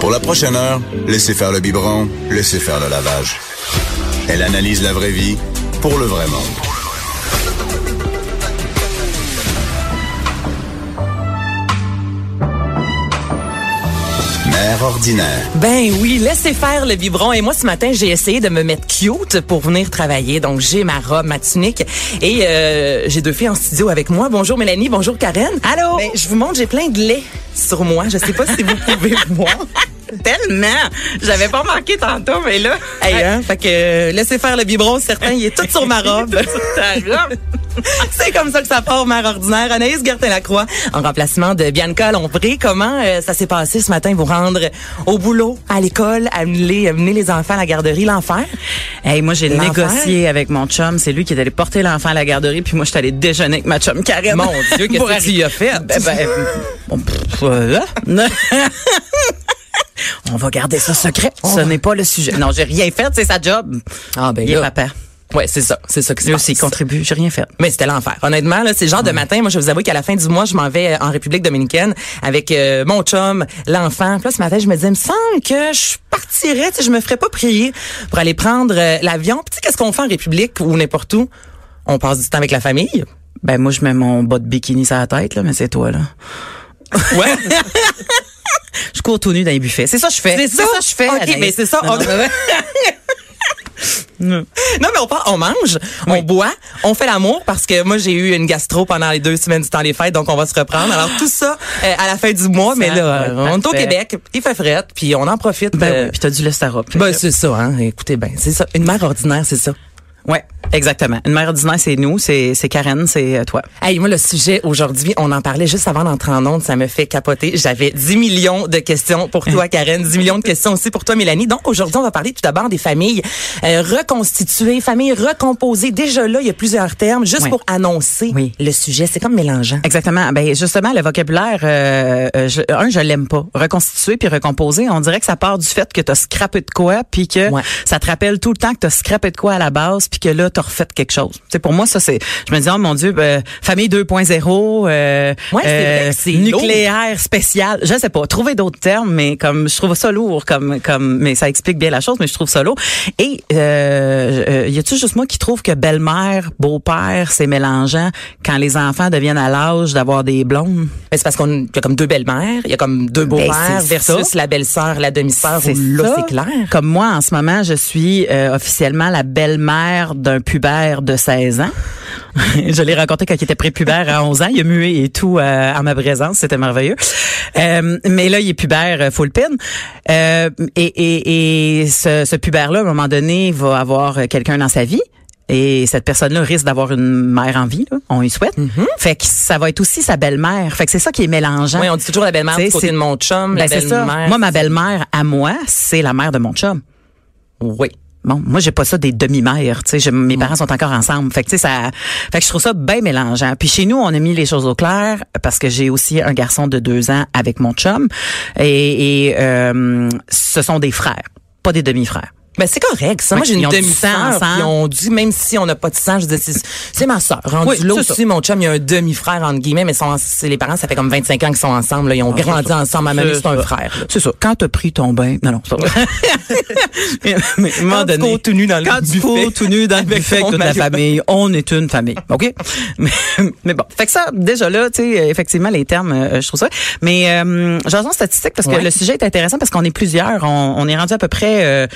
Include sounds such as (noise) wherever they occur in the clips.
Pour la prochaine heure, laissez faire le biberon, laissez faire le lavage. Elle analyse la vraie vie pour le vrai monde. Mère ordinaire. Ben oui, laissez faire le biberon. Et moi, ce matin, j'ai essayé de me mettre cute pour venir travailler. Donc, j'ai ma robe, ma tunique. Et euh, j'ai deux filles en studio avec moi. Bonjour Mélanie, bonjour Karen. Allô? Ben, je vous montre, j'ai plein de lait sur moi. Je sais pas si vous pouvez (laughs) voir. Tellement! J'avais pas marqué tantôt, mais là. Hey, hein? Fait que euh, laissez faire le biberon, certain, il est tout sur ma robe. (laughs) Ta robe. (laughs) C'est comme ça que ça part, mère ordinaire. Anaïs Gertin-Lacroix, en remplacement de Bianca Lompré. Comment euh, ça s'est passé ce matin, vous rendre au boulot, à l'école, amener, amener les enfants à la garderie, l'enfer? Hey, moi, j'ai négocié avec mon chum. C'est lui qui est allé porter l'enfant à la garderie, puis moi, je suis allée déjeuner avec ma chum Karen. Mon Dieu, qu'est-ce (laughs) que tu y as fait? Ben, ben, bon, pff, voilà. On va garder ça secret. Ce n'est pas le sujet. Non, j'ai rien fait, c'est sa job. Ah, ben Il est là. papa. Ouais, c'est ça. C'est ça Lui passe. aussi, il contribue. J'ai rien fait. Mais c'était l'enfer. Honnêtement, là, c'est le genre de matin. Moi, je vous avoue qu'à la fin du mois, je m'en vais euh, en République dominicaine avec euh, mon chum, l'enfant. Puis là, ce matin, je me disais, il me semble que je partirais, tu sais, je me ferais pas prier pour aller prendre euh, l'avion. Puis tu sais, qu'est-ce qu'on fait en République ou n'importe où? On passe du temps avec la famille? Ben, moi, je mets mon bas de bikini sur la tête, là, mais c'est toi, là. Ouais. (laughs) Je cours tout nu dans les buffets. C'est ça que je fais. C'est ça? que je fais. OK, mais c'est ça. Non, On- non, mais- Non, mais on part, on mange, on boit, on fait l'amour parce que moi j'ai eu une gastro pendant les deux semaines du temps des fêtes, donc on va se reprendre. Alors tout ça euh, à la fin du mois, mais là, on est au. Québec, il fait fret, puis on en profite. Ben euh, oui, puis t'as du lestara. ben, c'est ça, hein. Écoutez, ben c'est ça. Une mère ordinaire, c'est ça. Ouais, exactement. Une mère ordinaire, c'est nous, c'est c'est Karen, c'est euh, toi. Hey, moi, le sujet aujourd'hui, on en parlait juste avant d'entrer en onde, ça me fait capoter. J'avais 10 millions de questions pour toi, (laughs) Karen, 10 millions de questions aussi pour toi, Mélanie. Donc, aujourd'hui, on va parler tout d'abord des familles euh, reconstituées, familles recomposées. Déjà là, il y a plusieurs termes, juste Oui. pour annoncer Oui. le sujet. C'est comme mélangeant. Exactement. Ben justement, le vocabulaire, euh, euh, je, un, je l'aime pas. Reconstituer puis recomposer, on dirait que ça part du fait que t'as scrappé de quoi, puis que Ouais. ça te rappelle tout le temps que t'as scrappé de quoi à la base, puis que là t'as refait quelque chose. C'est pour moi ça c'est. Je me dis oh mon Dieu, ben, famille 2.0, euh, Ouais, c'est nucléaire spécial. Je sais pas. Trouver d'autres termes, mais comme je trouve ça lourd, comme comme, mais ça explique bien la chose, mais je trouve ça lourd. Et euh, euh, y a-tu juste moi qui trouve que belle-mère, beau-père, c'est mélangeant quand les enfants deviennent à l'âge d'avoir des blondes? Mais c'est parce qu'on y a comme deux belles-mères, il y a comme deux beaux-pères Ben, c'est versus ça. la belle-sœur, la demi-sœur. Là, c'est clair. Comme moi, en ce moment, je suis euh, officiellement la belle-mère d'un pubère de 16 ans. (laughs) je l'ai rencontré quand il était prépubère à 11 ans. Il a mué et tout euh, en ma présence. C'était merveilleux. Euh, mais là, il est pubère euh, full pin. Euh, et et, et ce, ce pubère-là, à un moment donné, va avoir quelqu'un dans sa vie. Et cette personne-là risque d'avoir une mère en vie, là. on y souhaite. Fait que ça va être aussi sa belle-mère. Fait que c'est ça qui est mélangeant. Oui, on dit toujours la belle-mère du côté c'est- de mon chum, Ben, la belle-mère. Moi, ma belle-mère, à moi, c'est la mère de mon chum. Oui. Bon, moi j'ai pas ça des demi-mères, tu sais, mes parents sont encore ensemble. Fait que tu sais ça fait que je trouve ça bien mélangeant. Puis chez nous, on a mis les choses au clair parce que j'ai aussi un garçon de deux ans avec mon chum et, et, euh, ce sont des frères, pas des demi-frères. Ben c'est correct. Ça, moi j'ai ils une ont demi-sœur. sang ensemble. Puis on dit même si on n'a pas de sang, je dis c'est, c'est ma sœur. Rendu Oui, là aussi, mon chum, il y a un demi-frère entre guillemets, mais sont, c'est les parents, ça fait comme 25 ans qu'ils sont ensemble. là. Ils ont grandi ensemble. Ma mamie, Ah, C'est un frère. C'est ça. Quand t'as pris ton bain, non non, c'est pas vrai. (laughs) mais, à un moment Quand tu donné, nu dans le buffet tout nu dans le buffet toute la famille, on est une famille, ok? (laughs) Mais, mais bon, fait que ça déjà là, tu sais, effectivement les termes, euh, je trouve ça. Mais euh, j'en statistique parce que Ouais. le sujet est intéressant parce qu'on est plusieurs. On, on est rendu à peu près euh,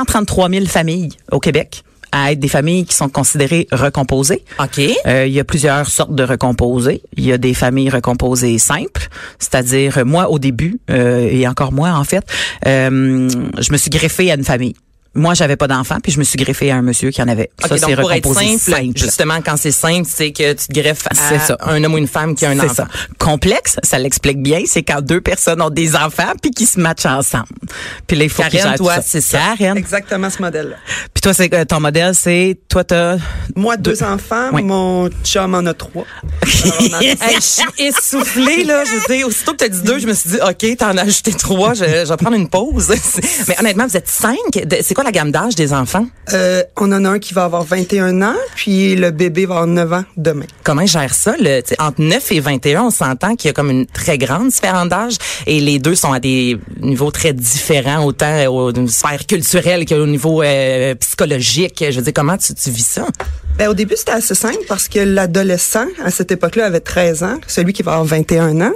133 000 familles au Québec à être des familles qui sont considérées recomposées. OK. Euh, il y a plusieurs sortes de recomposés. Il y a des familles recomposées simples, c'est-à-dire moi au début euh, et encore moi en fait, euh, je me suis greffée à une famille. Moi, j'avais pas d'enfant, puis je me suis greffée à un monsieur qui en avait. OK, ça, c'est pour être recomposé simple, justement, quand c'est simple, c'est que tu te greffes à C'est ça. un homme ou une femme qui a un C'est enfant. ça. Complexe, ça l'explique bien, c'est quand deux personnes ont des enfants puis qui se matchent ensemble. Puis là, il faut Karen, toi, c'est ça. Karen. Exactement ce modèle-là. Puis toi, c'est euh, ton modèle, c'est toi t'as Moi, deux, enfants, Oui. mon chum en a trois. (laughs) Hey, je suis essoufflée, là. Je veux dire, aussitôt que tu as dit deux, je me suis dit, OK, t'en as ajouté trois, je, je vais prendre une pause. (laughs) Mais honnêtement, vous êtes cinq. C'est quoi la gamme d'âge des enfants? Euh, on en a un qui va avoir 21 ans, puis le bébé va avoir 9 ans demain. Comment ils gèrent ça? Le, entre 9 et 21, on s'entend qu'il y a comme une très grande différence d'âge et les deux sont à des niveaux très différents, autant au niveau sphère culturelle qu'au niveau euh, psychologique. Je veux dire, comment tu, tu vis ça? Ben, au début, c'était assez simple parce que l'adolescent, à cette époque-là, avait 13 ans, celui qui va avoir 21 ans.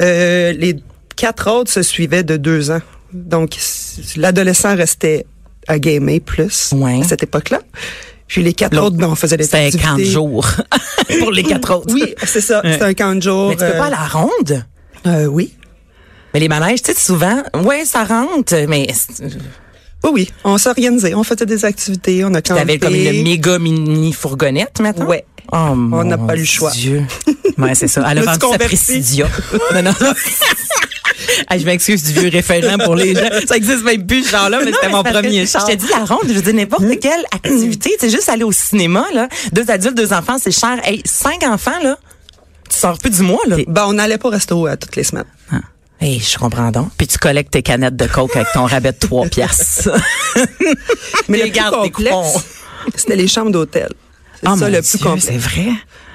Euh, les quatre autres se suivaient de deux ans. Donc, l'adolescent restait à gamer plus Ouais. à cette époque-là. Puis les quatre autres, ben, on faisait des C'était un camp de jour (laughs) pour les quatre autres. Oui, c'est ça. C'était un camp de jour. Mais tu peux euh, pas à la ronde? euh, oui. Mais les manèges, tu sais, souvent, ouais, ça rentre, mais Oui, oui. On s'organisait. On faisait des activités. On a campé. t'avais comme une méga mini fourgonnette maintenant? Ouais. Oh, mon n'a pas eu le choix. Dieu. Ouais, c'est ça. Elle (laughs) a vendu sa. Presidia. non, non. (laughs) Hey, je m'excuse du vieux référent pour les gens. Ça existe même plus, ce genre-là, mais c'était mon premier char. Je te dis la ronde, je veux dire n'importe quelle activité, c'est juste aller au cinéma là, deux adultes, deux enfants, c'est cher. Hey, cinq enfants là, tu sors plus du mois là. Ben, on n'allait pas au resto à toutes les semaines. Hey, je comprends donc. Puis tu collectes tes canettes de coke avec ton rabais de 3 piastres. (laughs) Mais le coupons. complexe, c'était les chambres d'hôtel. C'est Oh, ça mon le plus Dieu, complexe. C'est vrai?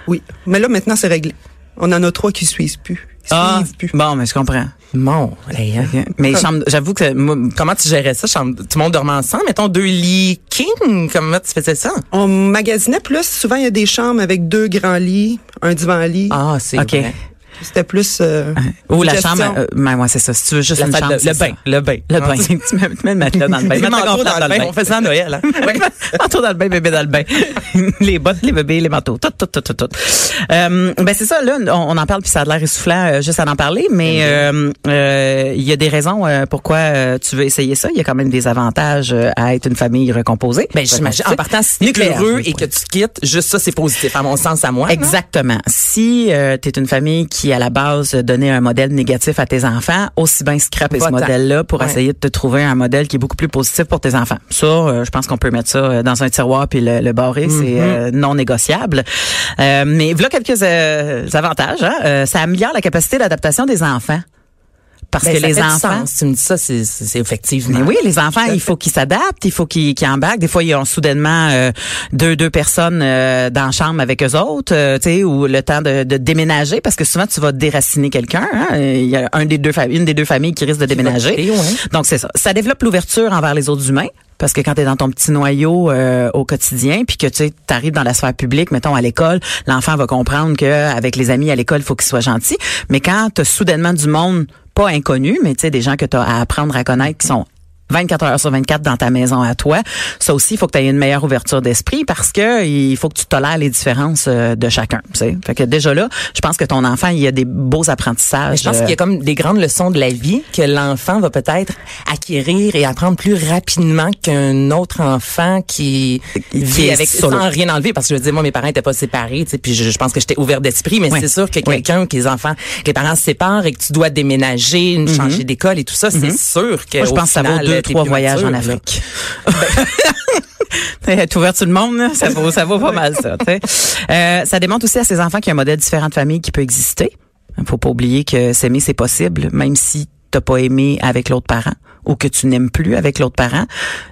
Oui. Mais là, maintenant, c'est réglé. On en a trois qui suivent plus. Ils Ah, suivent plus. bon, mais je comprends. Mon, hey, hein. Mais j'avoue que moi, Comment tu gérais ça? chambre- Tout le monde dormait ensemble? Mettons deux lits king? Comment tu faisais ça? On magasinait plus. Souvent, il y a des chambres avec deux grands lits, un divan-lit. Ah, c'est OK. vrai. C'était plus... euh, Ou la gestion. chambre, euh, ben, ouais, c'est ça. Si tu veux juste La une chambre, le bain, le bain. Le bain. tu mets, tu mets le matelas dans le bain. Manteaux gonflable dans le bain. On fait ça à Noël, hein? Ouais. (laughs) manteau dans le bain, bébé dans le bain. (laughs) les bottes, les bébés, les manteaux, tout, tout, tout, tout, tout. Euh, ben c'est ça, là, on, on en parle puis ça a l'air essoufflant euh, juste à en parler, mais euh, euh, il y a des raisons euh, pourquoi euh, tu veux essayer ça. Il y a quand même des avantages euh, à être une famille recomposée. Ben, j'imagine, en partant, si t'es Nucléaire, heureux et que tu te quittes, juste ça, c'est positif, à mon sens, à moi. Exactement. Si euh, tu es une famille qui, à la base, donnait un modèle négatif à tes enfants, aussi bien scraper ce modèle-là pour Ouais. essayer de te trouver un modèle qui est beaucoup plus positif pour tes enfants. Ça, euh, je pense qu'on peut mettre ça euh, dans un tiroir puis le, le barrer, c'est Mm-hmm. euh, non négociable. Euh, mais voilà quelques euh, avantages. Hein? Euh, ça améliore la capacité d'adaptation des enfants. Parce Ben, que les enfants... Tu me dis ça, c'est, effectivement. Mais oui, les enfants, il faut qu'ils s'adaptent, il faut qu'ils qu'ils embarquent. Des fois, ils ont soudainement euh, deux deux personnes euh, dans la chambre avec eux autres, euh, tu sais, ou le temps de, de déménager, parce que souvent tu vas déraciner quelqu'un. hein. Il y a un des deux une des deux familles qui risque de déménager. quitter, ouais. Donc c'est ça. Ça développe l'ouverture envers les autres humains. Parce que quand tu es dans ton petit noyau euh, au quotidien, puis que tu arrives dans la sphère publique, mettons à l'école, l'enfant va comprendre que avec les amis à l'école, il faut qu'il soit gentil. Mais quand tu soudainement du monde pas inconnu, mais tu des gens que tu as à apprendre à connaître qui sont 24 heures sur 24 dans ta maison à toi. Ça aussi, il faut que tu aies une meilleure ouverture d'esprit parce que il faut que tu tolères les différences euh, de chacun. Tu sais. Fait que déjà là, je pense que ton enfant, il y a des beaux apprentissages. Mais je pense qu'il y a comme des grandes leçons de la vie que l'enfant va peut-être acquérir et apprendre plus rapidement qu'un autre enfant qui, vit est avec solo. sans rien enlever parce que je veux dire moi mes parents étaient pas séparés tu sais puis je, je pense que j'étais ouvert d'esprit mais c'est sûr que Ouais. quelqu'un que les enfants que les parents se séparent et que tu dois déménager une changer d'école et tout ça c'est sûr que. Moi, je pense que ça vaut deux, trois voyages en. Afrique. (laughs) Être ouvert sur le monde, là, ça vaut, ça vaut pas mal ça. Euh, ça démontre aussi à ces enfants qu'il y a un modèle différent de famille qui peut exister. Il faut pas oublier que s'aimer, c'est possible, même si t'as pas aimé avec l'autre parent ou que tu n'aimes plus avec l'autre parent.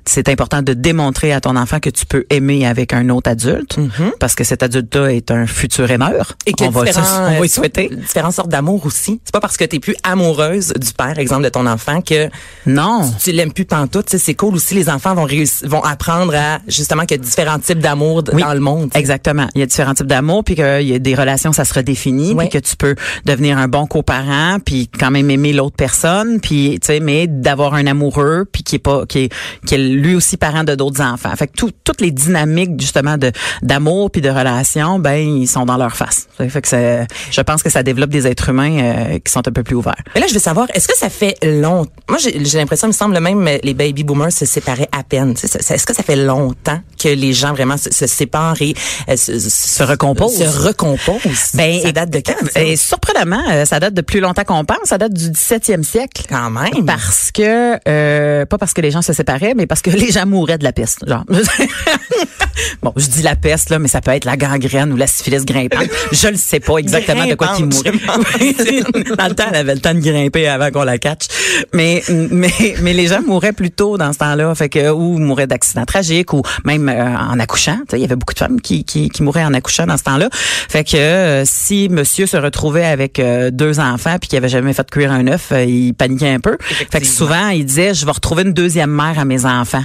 C'est important de démontrer à ton enfant que tu peux aimer avec un autre adulte, parce que cet adulte-là est un futur aimeur. Et que on va, différents, on va y euh, souhaiter. différentes sortes d'amour aussi. C'est pas parce que t'es plus amoureuse du père, exemple de ton enfant, que Non. tu l'aimes plus pantoute. Tu sais, c'est cool aussi. Les enfants vont réussir, vont apprendre à justement qu'il y a différents types d'amour Oui, dans le monde. tu sais. Exactement. Il y a différents types d'amour, puis qu'il y a des relations, ça se redéfinit, Ouais. puis que tu peux devenir un bon coparent, puis quand même aimer l'autre personne, puis tu sais, mais d'avoir un amoureux, puis qui est pas, qui est, qui est lui aussi parent de d'autres enfants. Fait que tout- toutes les dynamiques justement de d'amour puis de relations, ben ils sont dans leur face. Fait que c'est- je pense que ça développe des êtres humains euh, qui sont un peu plus ouverts. Mais là, je veux savoir, est-ce que ça fait longtemps? Moi, j'ai l'impression, il me semble même, les baby boomers se séparaient à peine. Ça- ça- Est-ce que ça fait longtemps que les gens vraiment se, se séparent et euh, se, se recomposent? Se recomposent? Ben, ça date de quand? ça? Et surprenamment, euh, ça date de plus longtemps qu'on pense. Ça date du 17e siècle. Quand même. Parce que que euh, pas parce que les gens se séparaient, mais parce que les gens mouraient de la peste. Genre. (laughs) bon, je dis la peste là, mais ça peut être la gangrène ou la syphilis grimpante. Je ne sais pas exactement de quoi ils mouraient. (laughs) dans le temps, elle avait le temps de grimper avant qu'on la catch. Mais mais mais les gens mouraient plus tôt dans ce temps-là, fait que ou mouraient d'accidents tragiques ou même euh, en accouchant. Il y avait beaucoup de femmes qui, qui, qui mouraient en accouchant dans ce temps-là. Fait que euh, si monsieur se retrouvait avec euh, deux enfants puis qu'il avait jamais fait cuire un œuf, il paniquait un peu. Fait que souvent il disait je vais retrouver une deuxième mère à mes enfants.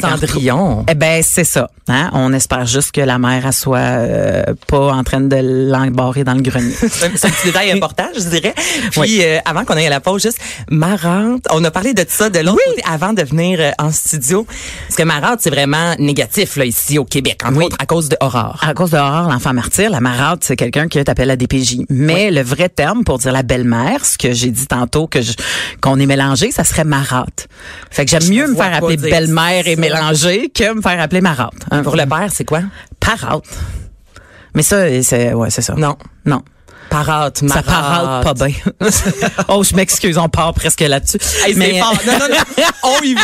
Cendrillon. Eh ben c'est ça. Hein? On espère juste que la mère elle soit euh, pas en train de l'embarrer dans le grenier. (laughs) c'est un petit détail important, je dirais. Puis euh, avant qu'on aille à la pause, juste marrante. On a parlé de ça de l'autre côté avant de venir euh, en studio. Parce que marante, c'est vraiment négatif là ici au Québec, entre autres à cause de Aurore. À cause de Aurore, l'enfant martyr, la marade, c'est quelqu'un qui t'appelle la DPJ. Mais le vrai terme pour dire la belle-mère, ce que j'ai dit tantôt que qu'on est mélangé, ça serait marate. Fait que j'aime mieux me faire appeler belle-mère et mélanger que me faire appeler marate. Hein. Pour le père, c'est quoi? Parate. Mais ça, c'est ouais, c'est ça. Non. Non. Parate, Ça parate pas bien. (laughs) oh, je m'excuse, on part presque là-dessus. Hey, mais non, non, non, (laughs) on y va.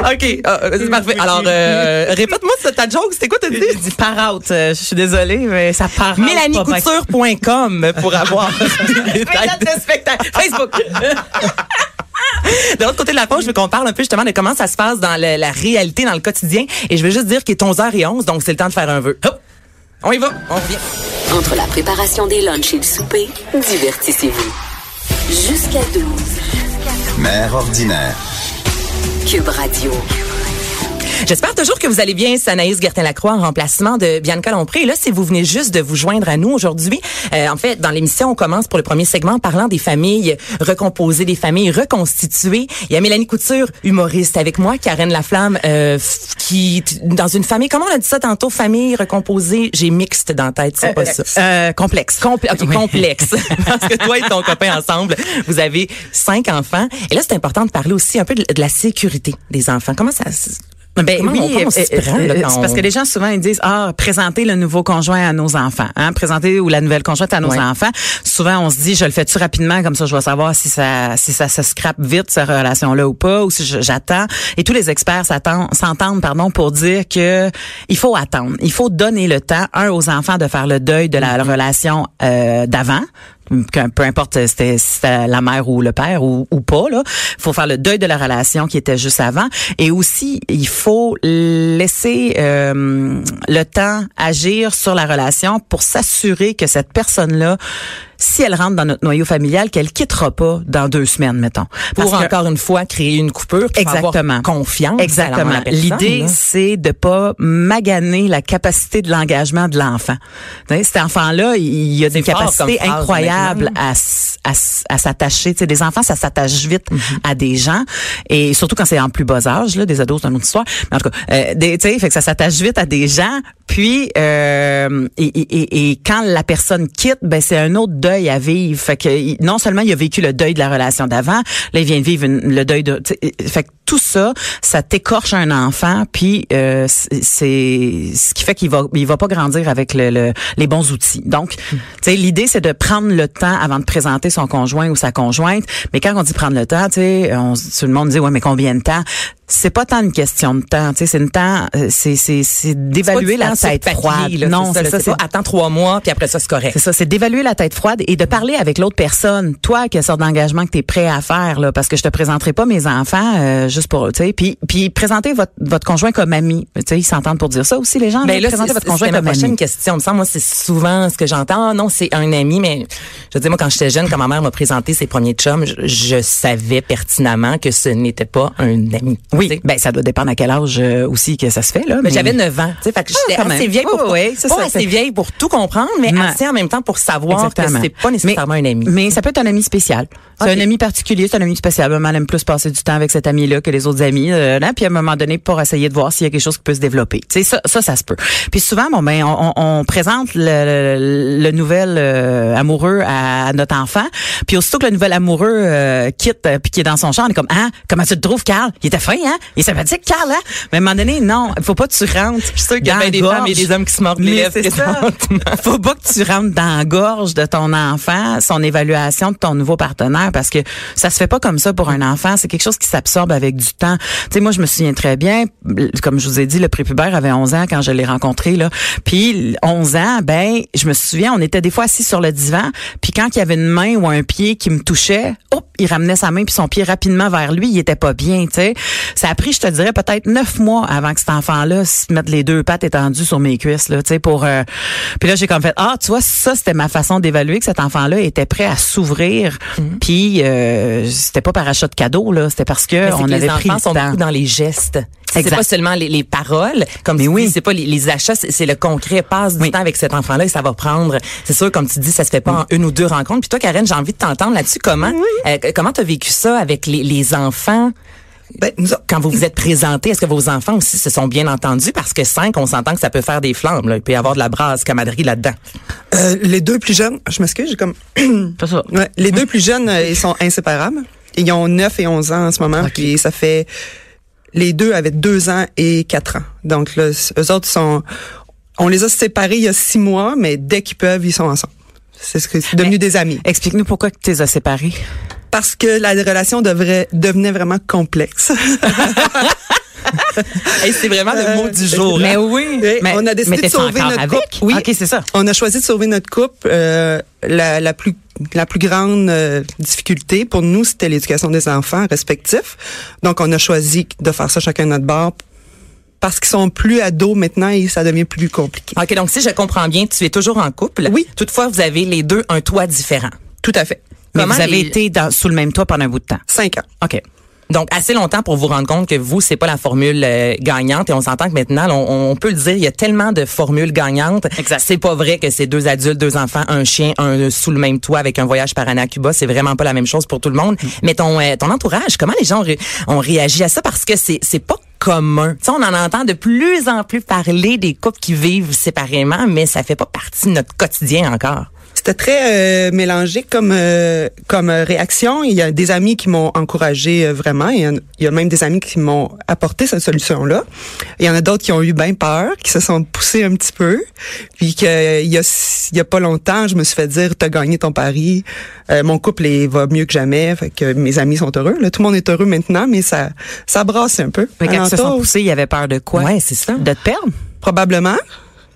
(laughs) OK, euh, c'est parfait. Alors, euh, répète-moi ta joke. C'était quoi, t'as dit? Dit part euh, je suis désolée, mais ça part MélanieCouture.com pour avoir des détails de spectacle. Facebook. De l'autre côté de la page, je veux qu'on parle un peu justement de comment ça se passe dans le, la réalité, dans le quotidien. Et je veux juste dire qu'il est 11h11, donc c'est le temps de faire un vœu. Hop! On y va, on revient. Entre la préparation des lunchs et le souper, divertissez-vous. Jusqu'à 12. Mère ordinaire. Cube Radio. J'espère toujours que vous allez bien. C'est Anaïs Gertin-Lacroix en remplacement de Bianca Lompré. Et là, si vous venez juste de vous joindre à nous aujourd'hui, euh, en fait, dans l'émission, on commence pour le premier segment en parlant des familles recomposées, des familles reconstituées. Il y a Mélanie Couture, humoriste, avec moi, Karen Laflamme, euh, qui, dans une famille, comment on a dit ça tantôt, famille recomposée, j'ai mixte dans la tête, c'est pas ça. Euh, complexe. Compl ok, complexe. (laughs) (laughs) Parce que toi et ton copain ensemble, vous avez cinq enfants. Et là, c'est important de parler aussi un peu de, de la sécurité des enfants. Comment ça ben oui, c'est parce que les gens souvent ils disent ah présenter le nouveau conjoint à nos enfants, hein, présenter ou la nouvelle conjointe à nos enfants. Souvent on se dit je le fais-tu rapidement comme ça je vais savoir si ça si ça se scrape vite cette relation là ou pas ou si j'attends. Et tous les experts s'entendent pardon pour dire que il faut attendre, il faut donner le temps un aux enfants de faire le deuil de la mm-hmm. relation euh, d'avant peu importe c'était la mère ou le père ou, ou pas là, faut faire le deuil de la relation qui était juste avant. Et aussi il faut laisser euh, le temps agir sur la relation pour s'assurer que cette personne là si elle rentre dans notre noyau familial, qu'elle quittera pas dans deux semaines, mettons. Pour encore une fois créer une coupure, pour exactement, avoir confiance. Exactement. L'idée, c'est de pas maganer la capacité de l'engagement de l'enfant. Cet enfant-là, il a des capacités incroyables à, à, à s'attacher. Des enfants, ça s'attache vite mm-hmm. à des gens, et surtout quand c'est en plus bas âge, là, des ados, c'est une autre histoire. Mais en tout cas, euh, sais, fait que ça s'attache vite à des gens. Puis, euh, et, et, et, quand la personne quitte, ben c'est un autre deuil à vivre. Fait que non seulement il a vécu le deuil de la relation d'avant, là il vient de vivre le deuil de. Fait que tout ça, ça t'écorche un enfant, puis euh, c'est ce qui fait qu'il va il va pas grandir avec le, les bons outils. Donc, tu sais, l'idée c'est de prendre le temps avant de présenter son conjoint ou sa conjointe. Mais quand on dit prendre le temps, tu sais, tout le monde dit ouais, mais combien de temps? C'est pas tant une question de temps, tu sais, c'est une temps, euh, c'est c'est c'est d'évaluer la tête froide. non, c'est ça, c'est attends trois mois puis après ça c'est correct. C'est ça, c'est d'évaluer la tête froide et de parler avec l'autre personne. Toi, quelle sorte d'engagement que tu es prêt à faire là, parce que je te présenterai pas mes enfants euh, juste pour, tu sais, puis puis présenter votre votre conjoint comme ami. Tu sais, ils s'entendent pour dire ça aussi les gens. Mais ben là, présenter votre conjoint comme ami. question. Me semble, moi, c'est souvent ce que j'entends. Ah, non, c'est un ami, mais je veux dire, moi, quand j'étais jeune, quand ma mère m'a présenté ses premiers chums, je, je savais pertinemment que ce n'était pas un ami. Oui, ben ça doit dépendre à quel âge euh, aussi que ça se fait là. Mais, j'avais 9 ans, tu sais, fait que j'étais ah, assez vieille pour pas ça, assez vieille pour tout comprendre, mais assez en même temps pour savoir que c'est pas nécessairement un ami. Mais ça peut être un ami spécial. C'est un ami particulier, c'est un ami spécial. Maman aime plus passer du temps avec cet ami-là que les autres amis. Euh, là, puis à un moment donné, pour essayer de voir s'il y a quelque chose qui peut se développer. Tu sais, ça, ça, ça se peut. Puis souvent, bon ben, on, on présente le, le, nouvel euh, amoureux à notre enfant. Puis aussitôt que le nouvel amoureux quitte puis qui est dans son champ, on est comme, ah, comment tu te trouves, Carl? Il était fin, hein? Il est sympathique, Carl, hein? Mais à un moment donné, non, il faut pas que tu rentres. Je suis sûre qu'il y a des femmes et des hommes qui se mordent les lèvres faut pas que tu rentres dans la gorge de ton enfant, son évaluation de ton nouveau partenaire, parce que ça se fait pas comme ça pour un enfant. C'est quelque chose qui s'absorbe avec du temps. Tu sais, moi, je me souviens très bien, comme je vous ai dit, le prépubère avait 11 ans quand je l'ai rencontré, là. Puis, 11 ans, ben, je me souviens, on était des fois assis sur le divan, puis quand il y avait une main ou un pied qui me touchait, hop, il ramenait sa main puis son pied rapidement vers lui, il était pas bien, tu sais. Ça a pris, je te dirais, peut-être neuf mois avant que cet enfant-là se mette les deux pattes étendues sur mes cuisses, là, tu sais, pour... euh, Puis là, j'ai comme fait, ah, tu vois, ça, c'était ma façon d'évaluer que cet enfant-là était prêt à s'ouvrir. Puis, euh, c'était pas par achat de cadeau, là, c'était parce que on que avait les pris enfants le sont temps. beaucoup dans les gestes. C'est pas seulement les, les paroles, comme Mais tu oui. dis, c'est pas les, les achats, c'est le concret. Passe du Oui. temps avec cet enfant-là et ça va prendre. C'est sûr, comme tu dis, ça se fait pas en une ou deux rencontres. Puis toi, Karen, j'ai envie de t'entendre là-dessus. Comment, euh, comment t'as vécu ça avec les, les enfants? Ben, nous autres, Quand vous vous êtes présentés, est-ce que vos enfants aussi se sont bien entendus? Parce que cinq, on s'entend que ça peut faire des flammes. Là. Il peut y avoir de la brasse camaraderie là-dedans. euh, les deux plus jeunes, je m'excuse, j'ai comme Pas ça. (clears throat) Ouais, les deux plus jeunes, euh, ils sont inséparables. Ils ont 9 et 11 ans en ce moment, puis ça fait les deux avaient deux ans et quatre ans. Donc là, eux autres sont on les a séparés il y a six mois, mais dès qu'ils peuvent, ils sont ensemble. C'est ce que c'est devenu Mais- des amis. Explique-nous pourquoi tu les as séparés. Parce que la relation devrait devenait vraiment complexe. (laughs) Hey, c'est vraiment le mot du jour. Mais hein? oui. Mais, on a décidé mais de sauver notre avec? couple? Oui. OK, c'est ça. On a choisi de sauver notre couple. Euh, la, la plus la plus grande euh, difficulté pour nous, c'était l'éducation des enfants respectifs. Donc, on a choisi de faire ça chacun de notre bord parce qu'ils sont plus ados maintenant et ça devient plus compliqué. OK, donc si je comprends bien, tu es toujours en couple. Oui. Toutefois, vous avez les deux un toit différent. Tout à fait. Mais Comment vous avez les- été dans, sous le même toit pendant un bout de temps? Cinq ans. OK. Donc, assez longtemps pour vous rendre compte que vous, c'est pas la formule euh, gagnante. Et on s'entend que maintenant, on, on peut le dire, il y a tellement de formules gagnantes. Exact. C'est pas vrai que c'est deux adultes, deux enfants, un chien, un sous le même toit avec un voyage par année à Cuba. C'est vraiment pas la même chose pour tout le monde. Mais ton, euh, ton entourage, comment les gens ont, ré- ont réagi à ça? Parce que c'est, c'est pas commun. Tu sais, on en entend de plus en plus parler des couples qui vivent séparément, mais ça fait pas partie de notre quotidien encore. C'était très euh, mélangé comme euh, comme euh, réaction. Il y a des amis qui m'ont encouragé euh, vraiment. Il y, a, il y a même des amis qui m'ont apporté cette solution-là. Il y en a d'autres qui ont eu bien peur, qui se sont poussés un petit peu. Puis que il y a il y a pas longtemps, je me suis fait dire t'as gagné ton pari. Euh, mon couple est, va mieux que jamais. Fait que mes amis sont heureux. Là, tout le monde est heureux maintenant, mais ça ça brasse un peu. Mais quand ils se sont poussés, il avait peur de quoi? Ouais, c'est ça. De te perdre? probablement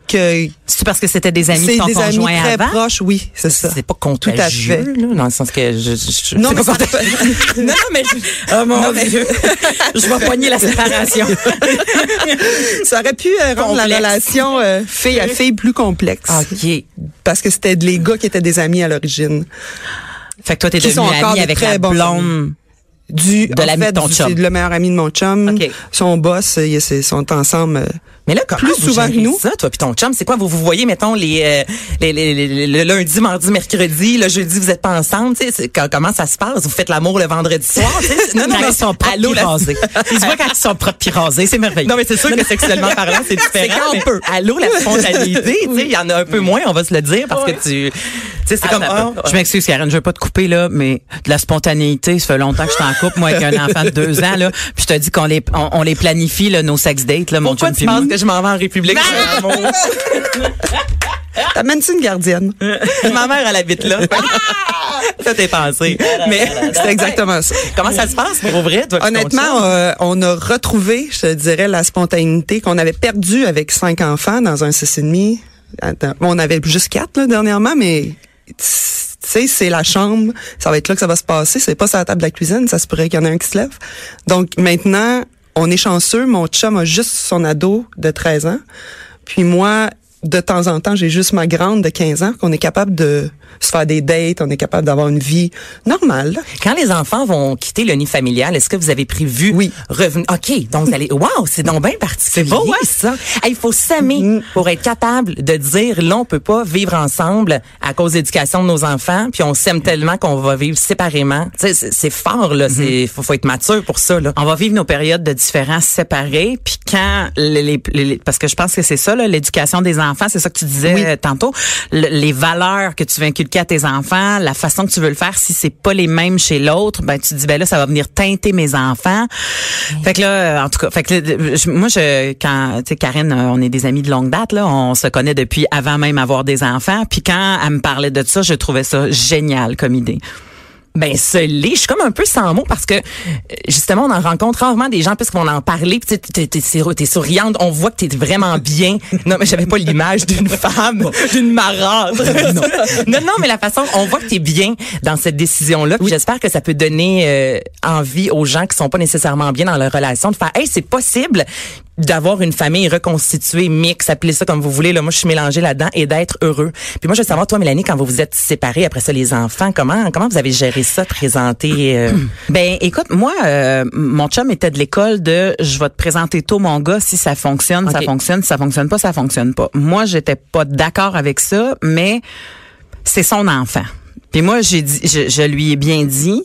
que C'est parce que c'était des amis de ton des amis conjoint très avant? proches. Oui, c'est ça. C'est pas Tout à contagieux, fait. là, dans le sens que je, je, je- Non, mais pas ça- contagieux. (laughs) non, non, mais je- oh mon Non, mais- Dieu. (laughs) je vais poigner la séparation. (laughs) Ça aurait pu euh, rendre la relation euh, fille à fille plus complexe. OK. Parce que c'était les gars qui étaient des amis à l'origine. Fait que toi, t'es devenu sont encore ami de avec très la blonde. Du, De l'ami de ton chum. C'est le meilleur ami de mon chum. Son boss, euh, ils ils sont ensemble. Mais là, comment Plus vous souvent que nous. ça, toi puis ton chum, c'est quoi? Vous vous voyez mettons les, euh, les, les- les- le lundi, mardi, mercredi, le jeudi vous êtes pas ensemble, tu sais, c'est- quand- comment ça se passe? Vous faites l'amour le vendredi soir, Non (laughs) Quand ils sont propres allô, rasés. Ils se voient quand ils sont propres puis rasés, c'est merveilleux. Non, mais c'est sûr que sexuellement parlant, (laughs) c'est différent. quand on mais peut. Allô, la spontanéité, tu sais, il y en a un peu moins, on va se le dire, parce que tu, tu sais, c'est Ah, comme, ah, Je m'excuse, Karen, je veux pas te couper, là, mais de la spontanéité, ça fait longtemps que je suis en couple, moi, avec un enfant de deux ans, là. Puis je te dis qu'on les, on, on les planifie, là, nos sex dates, là, mon chum que je m'en vais en République Vermont? (laughs) T'amènes-tu une gardienne? Ma mère, elle habite là. (laughs) Ça t'est pensé. Mais C'est exactement ça. comment ça se passe? Pour vrai, toi? Honnêtement, euh, on a retrouvé, je te dirais, la spontanéité qu'on avait perdue avec cinq enfants dans un six et demi. On avait juste quatre là, dernièrement, mais tu sais, c'est la chambre, ça va être là que ça va se passer. C'est pas sur la table de la cuisine, ça se pourrait qu'il y en ait un qui se lève. Donc maintenant, on est chanceux. Mon chum a juste son ado de 13 ans, puis moi. De temps en temps, j'ai juste ma grande de 15 ans qu'on est capable de se faire des dates, on est capable d'avoir une vie normale. Quand les enfants vont quitter le nid familial, est-ce que vous avez prévu Oui. revenir? OK, donc vous allez, (laughs) wow, c'est donc bien particulier. C'est beau, hein? ça. Hey, Il faut s'aimer pour être capable de dire, là, on peut pas vivre ensemble à cause de l'éducation de nos enfants, puis on s'aime tellement qu'on va vivre séparément. Tu sais, c'est- c'est fort, là. C'est, faut, faut être mature pour ça, là. On va vivre nos périodes de différence séparées, puis quand les, les- les- parce que je pense que c'est ça là, l'éducation des enfants, c'est ça que tu disais Oui. tantôt, le- les valeurs que tu vas inculquer à tes enfants, la façon que tu veux le faire, si c'est pas les mêmes chez l'autre, ben tu te dis ben là ça va venir teinter mes enfants. Fait que là, en tout cas, fait que là, je- moi je quand tu sais Karine, on est des amis de longue date là, on se connaît depuis avant même avoir des enfants. Puis quand elle me parlait de ça, je trouvais ça génial comme idée. Ben, ce lit, je suis comme un peu sans mots parce que, euh, justement, on en rencontre rarement des gens puisqu'on en parlait. Tu t'es, t'es, t'es- souriante, on voit que t'es vraiment bien. (laughs) Non, mais j'avais pas l'image d'une femme, d'une marâtre. (laughs) non. non, non, mais la façon, on voit que t'es bien dans cette décision-là. Puis j'espère que ça peut donner euh, envie aux gens qui sont pas nécessairement bien dans leur relation de faire, hey, c'est possible d'avoir une famille reconstituée, mix, appelez ça comme vous voulez. Là, moi, je suis mélangée là-dedans et d'être heureux. Puis moi, je veux savoir, toi, Mélanie, quand vous vous êtes séparés, après ça, les enfants, comment comment vous avez géré ça, présenté euh, Ben écoute, moi, euh, mon chum était de l'école de je vais te présenter tôt mon gars si ça fonctionne, ça fonctionne, si ça fonctionne pas, ça fonctionne pas. Moi, j'étais pas d'accord avec ça, mais c'est son enfant. Puis moi, j'ai dit, je, je lui ai bien dit.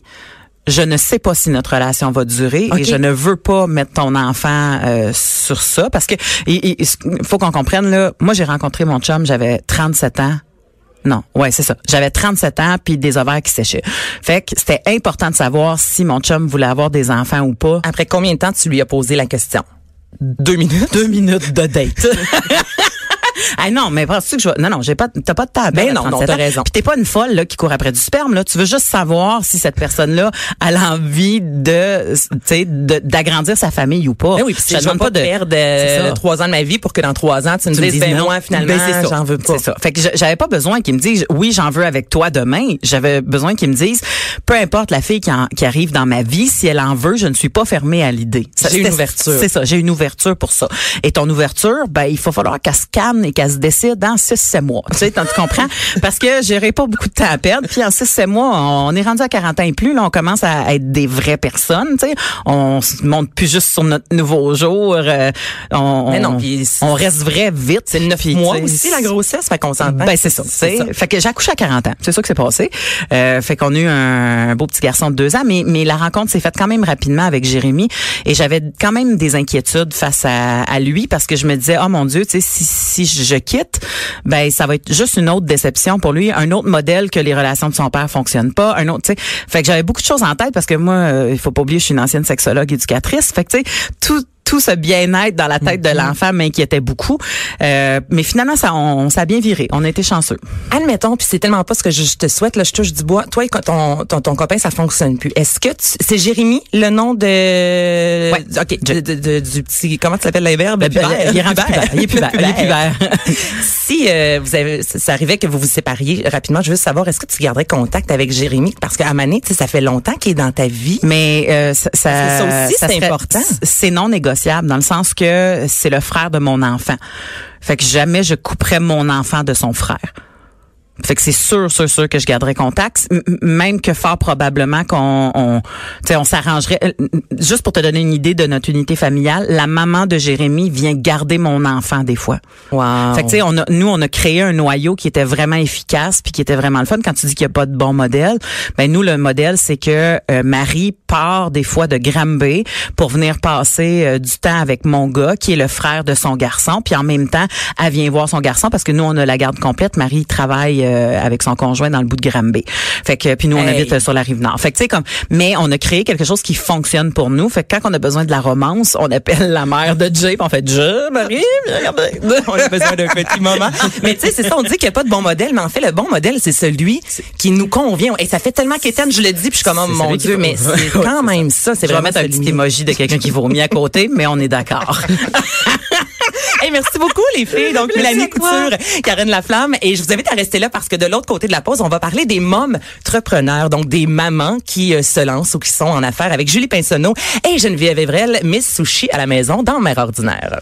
Je ne sais pas si notre relation va durer et je ne veux pas mettre ton enfant euh, sur ça parce que il faut qu'on comprenne là. Moi, j'ai rencontré mon chum, j'avais 37 ans. Non, ouais, c'est ça. J'avais 37 ans puis des ovaires qui séchaient. Fait que c'était important de savoir si mon chum voulait avoir des enfants ou pas. après combien de temps tu lui as posé la question? Deux minutes? Deux minutes de date. (laughs) (laughs) Ah non, mais penses-tu que je vais- non non, j'ai pas t'as pas de table. Ben non, non, t'as raison. Puis t'es pas une folle là qui court après du sperme là, tu veux juste savoir si cette personne là a l'envie de tu sais d'agrandir sa famille ou pas. Ben oui, puis Je demande pas de perdre euh, trois ans de ma vie pour que dans trois ans, tu me Tu me dises, ben non. finalement, Ben, j'en veux pas. C'est ça. Fait que j'avais pas besoin qu'ils me disent oui, j'en veux avec toi demain. J'avais besoin qu'ils me disent peu importe la fille qui, en- qui arrive dans ma vie, si elle en veut, je ne suis pas fermée à l'idée. J'ai une ouverture. C'est ça, j'ai une ouverture pour ça. Et ton ouverture, ben il faut falloir qu'elle se calme et qu'elle se décide dans 6-7 mois. Tu sais, tu comprends? (laughs) Parce que j'aurais pas beaucoup de temps à perdre. Puis en 6-7 mois, on est rendu à 40 ans et plus. Là, on commence à être des vraies personnes. Tu sais, on se monte plus juste sur notre nouveau jour. euh, on, Mais non, on- puis on reste vrai vite. C'est neuf Puis, mois tu sais, aussi, la grossesse, fait qu'on s'entend. ben c'est ça. C'est ça. Fait que j'ai accouché à 40 ans. C'est ça que c'est passé. Euh, fait qu'on a eu un, un beau petit garçon de deux ans, mais mais la rencontre s'est faite quand même rapidement avec Jérémy et j'avais quand même des inquiétudes face à, à lui parce que je me disais oh mon Dieu, tu sais si si je quitte, ben ça va être juste une autre déception pour lui, un autre modèle que les relations de son père fonctionnent pas, un autre, tu sais. Fait que j'avais beaucoup de choses en tête parce que moi, euh, il faut pas oublier, je suis une ancienne sexologue éducatrice. Fait que tu sais tout tout ce bien-être dans la tête de l'enfant m'inquiétait beaucoup. Euh, mais finalement, ça, on, on s'est bien viré. On a été chanceux. Admettons, puis c'est tellement pas ce que je, je te souhaite, là, je touche du bois. Toi et ton, ton, ton copain, ça fonctionne plus. Est-ce que c'est Jérémy, le nom de, Ouais. ok, de, de- de- du petit, comment tu l'appelles l'imberbe? Ben, ben, il est rendu pubère. Il est pubère. Il est pubère. (laughs) si euh, vous avez, ça ça arrivait que vous vous sépariez rapidement, je veux savoir, est-ce que tu garderais contact avec Jérémy? Parce qu'à Mané, ça fait longtemps qu'il est dans ta vie. Mais euh, ça, ça, ça aussi, c'est important. C'est non négociable dans le sens que c'est le frère de mon enfant. Fait que jamais je couperais mon enfant de son frère. Fait que c'est sûr, sûr, sûr que je garderai contact, même que fort probablement qu'on, on, on s'arrangerait. Euh, Juste pour te donner une idée de notre unité familiale, la maman de Jérémy vient garder mon enfant des fois. Wow. Fait que tu sais, on a, nous on a créé un noyau qui était vraiment efficace puis qui était vraiment le fun. Quand tu dis qu'il n'y a pas de bon modèle, ben nous le modèle c'est que euh, Marie part des fois de Granby pour venir passer euh, du temps avec mon gars qui est le frère de son garçon, puis en même temps elle vient voir son garçon parce que nous on a la garde complète. Marie travaille euh, avec son conjoint dans le bout de Granby. Fait que puis nous on Hey. habite sur la rive nord. Fait que tu sais comme, mais on a créé quelque chose qui fonctionne pour nous. Fait que quand on a besoin de la romance, on appelle la mère de Jay, puis on fait Jay, Marie, on a besoin d'un petit moment. Mais tu sais, c'est ça, on dit qu'il n'y a pas de bon modèle, mais en fait, le bon modèle, c'est celui qui nous convient. Et ça fait tellement qu'Étienne, je le dis, puis je suis comme, oh, mon Dieu, mais c'est (laughs) quand même ça. C'est Je vraiment un petit emoji de quelqu'un qui vomit à côté, mais on est d'accord. (laughs) Hey, merci beaucoup, les filles. Donc, Mélanie Couture, Karen Laflamme. Et je vous invite à rester là parce que de l'autre côté de la pause, on va parler des mômes entrepreneurs, donc des mamans qui euh, se lancent ou qui sont en affaires avec Julie Pinsonneau et Geneviève Evrel, Miss Sushi à la maison dans Mère Ordinaire.